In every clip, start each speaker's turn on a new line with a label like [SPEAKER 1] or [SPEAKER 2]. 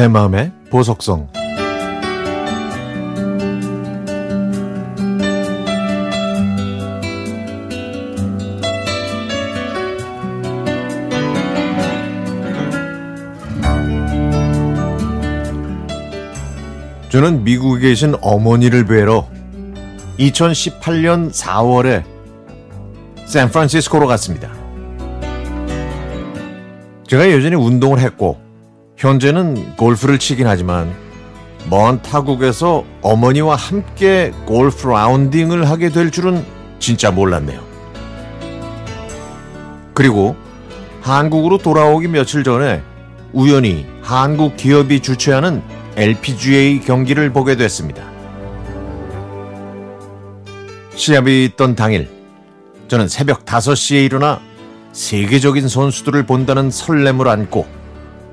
[SPEAKER 1] 내 마음의 보석성 저는 미국에 계신 어머니를 뵈러 2018년 4월에 샌프란시스코로 갔습니다. 제가 여전히 운동을 했고 현재는 골프를 치긴 하지만 먼 타국에서 어머니와 함께 골프 라운딩을 하게 될 줄은 진짜 몰랐네요. 그리고 한국으로 돌아오기 며칠 전에 우연히 한국 기업이 주최하는 LPGA 경기를 보게 됐습니다. 시합이 있던 당일, 저는 새벽 5시에 일어나 세계적인 선수들을 본다는 설렘을 안고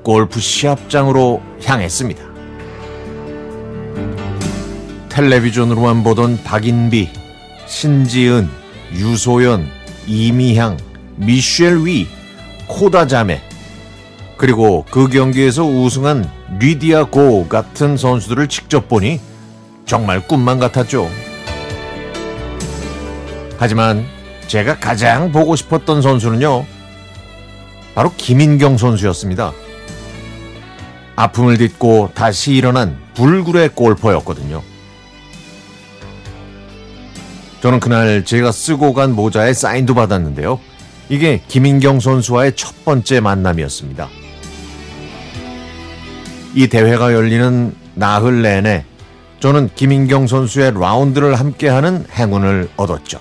[SPEAKER 1] 골프 시합장으로 향했습니다. 텔레비전으로만 보던 박인비, 신지은, 유소연, 이미향, 미셸 위, 코다 자매, 그리고 그 경기에서 우승한 리디아 고 같은 선수들을 직접 보니 정말 꿈만 같았죠. 하지만 제가 가장 보고 싶었던 선수는요, 바로 김인경 선수였습니다. 아픔을 딛고 다시 일어난 불굴의 골퍼였거든요. 저는 그날 제가 쓰고 간 모자에 사인도 받았는데요. 이게 김인경 선수와의 첫 번째 만남이었습니다. 이 대회가 열리는 나흘 내내 저는 김인경 선수의 라운드를 함께하는 행운을 얻었죠.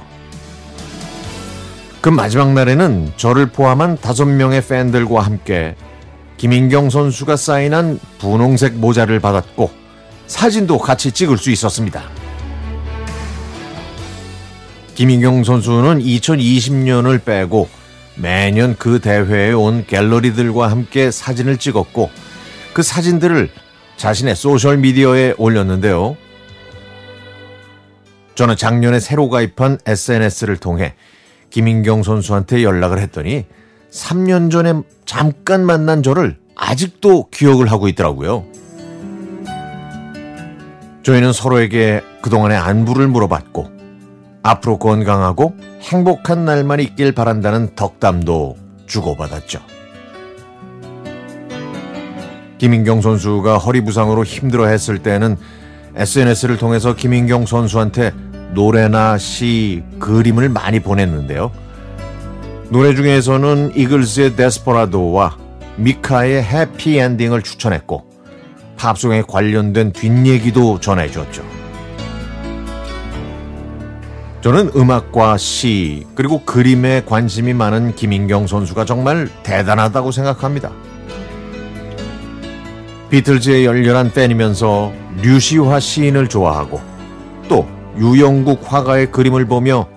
[SPEAKER 1] 그 마지막 날에는 저를 포함한 다섯 명의 팬들과 함께 김인경 선수가 사인한 분홍색 모자를 받았고 사진도 같이 찍을 수 있었습니다. 김인경 선수는 2020년을 빼고 매년 그 대회에 온 갤러리들과 함께 사진을 찍었고 그 사진들을 자신의 소셜 미디어에 올렸는데요. 저는 작년에 새로 가입한 SNS를 통해 김인경 선수한테 연락을 했더니 3년 전에 잠깐 만난 저를 아직도 기억을 하고 있더라고요. 저희는 서로에게 그동안의 안부를 물어봤고 앞으로 건강하고 행복한 날만 있길 바란다는 덕담도 주고받았죠. 김인경 선수가 허리 부상으로 힘들어 했을 때는 SNS를 통해서 김인경 선수한테 노래나 시, 그림을 많이 보냈는데요. 노래 중에서는 이글스의 데스퍼라도와 미카의 해피 엔딩을 추천했고 팝송에 관련된 뒷얘기도 전해줬죠. 저는 음악과 시 그리고 그림에 관심이 많은 김인경 선수가 정말 대단하다고 생각합니다. 비틀즈의 열렬한 팬이면서 류시화 시인을 좋아하고 또 유영국 화가의 그림을 보며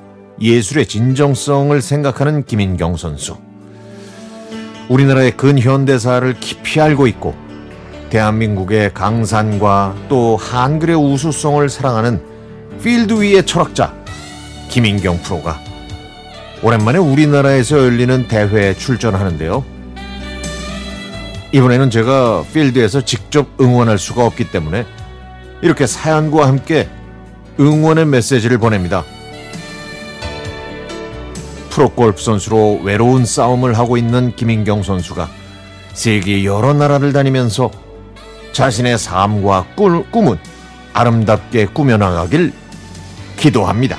[SPEAKER 1] 예술의 진정성을 생각하는 김인경 선수. 우리나라의 근현대사를 깊이 알고 있고 대한민국의 강산과 또 한글의 우수성을 사랑하는 필드 위의 철학자 김인경 프로가 오랜만에 우리나라에서 열리는 대회에 출전하는데요. 이번에는 제가 필드에서 직접 응원할 수가 없기 때문에 이렇게 사연과 함께 응원의 메시지를 보냅니다. 프로 골프 선수로 외로운 싸움을 하고 있는 김인경 선수가 세계 여러 나라를 다니면서 자신의 삶과 꿈, 꿈은 아름답게 꾸며나가길 기도합니다.